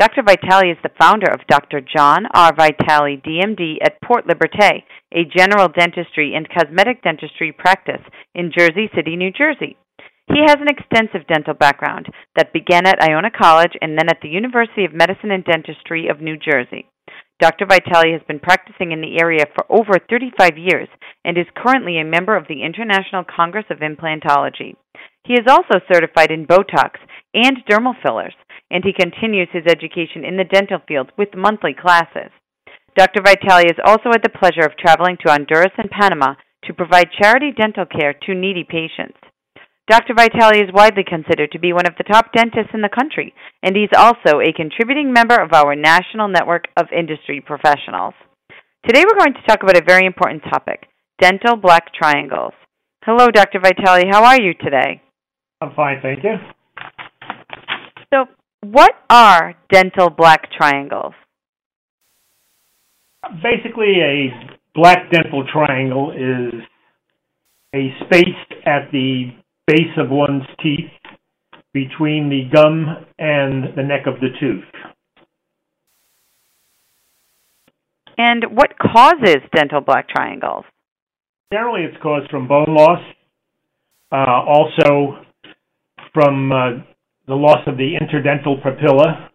Dr. Vitale is the founder of Dr. John R. Vitale, DMD, at Port Liberté, a general dentistry and cosmetic dentistry practice in Jersey City, New Jersey. He has an extensive dental background that began at Iona College and then at the University of Medicine and Dentistry of New Jersey. Dr. Vitale has been practicing in the area for over 35 years and is currently a member of the International Congress of Implantology. He is also certified in Botox and dermal fillers, and he continues his education in the dental field with monthly classes. Dr. Vitale has also had the pleasure of traveling to Honduras and Panama to provide charity dental care to needy patients. Dr. Vitale is widely considered to be one of the top dentists in the country, and he's also a contributing member of our national network of industry professionals. Today we're going to talk about a very important topic dental black triangles. Hello, Dr. Vitale. How are you today? I'm fine, thank you. So, what are dental black triangles? Basically, a black dental triangle is a space at the base of one's teeth between the gum and the neck of the tooth. And what causes dental black triangles? Generally, it's caused from bone loss, uh, also from uh, the loss of the interdental papilla,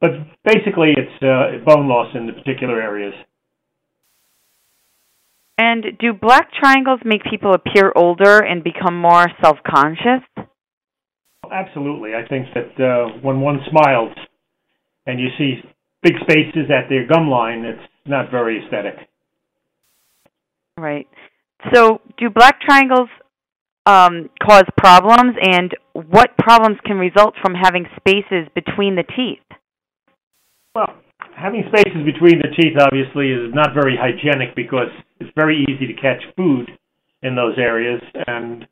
but basically it's uh, bone loss in the particular areas. And do black triangles make people appear older and become more self conscious? Absolutely. I think that uh, when one smiles and you see big spaces at their gum line, it's not very aesthetic. Right. So, do black triangles um, cause problems, and what problems can result from having spaces between the teeth? Well, having spaces between the teeth obviously is not very hygienic because it's very easy to catch food in those areas, and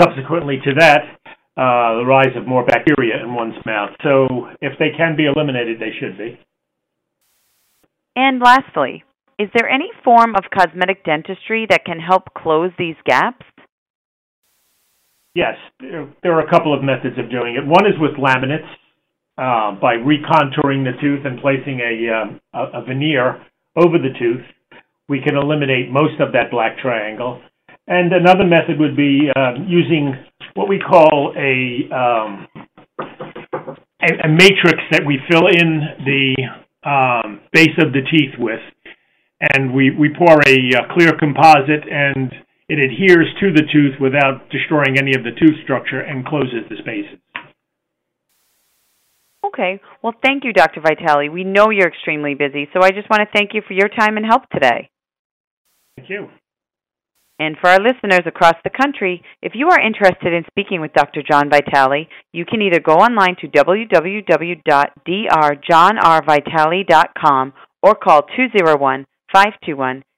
subsequently to that, uh, the rise of more bacteria in one's mouth. So, if they can be eliminated, they should be. And lastly, is there any form of cosmetic dentistry that can help close these gaps? Yes, there are a couple of methods of doing it. One is with laminates, uh, by recontouring the tooth and placing a, um, a, a veneer over the tooth. We can eliminate most of that black triangle. And another method would be uh, using what we call a, um, a, a matrix that we fill in the um, base of the teeth with, and we we pour a uh, clear composite and it adheres to the tooth without destroying any of the tooth structure and closes the spaces. Okay. Well, thank you, Dr. Vitale. We know you're extremely busy, so I just want to thank you for your time and help today. Thank you. And for our listeners across the country, if you are interested in speaking with Dr. John Vitale, you can either go online to www.drjohnrvitale.com or call 201 521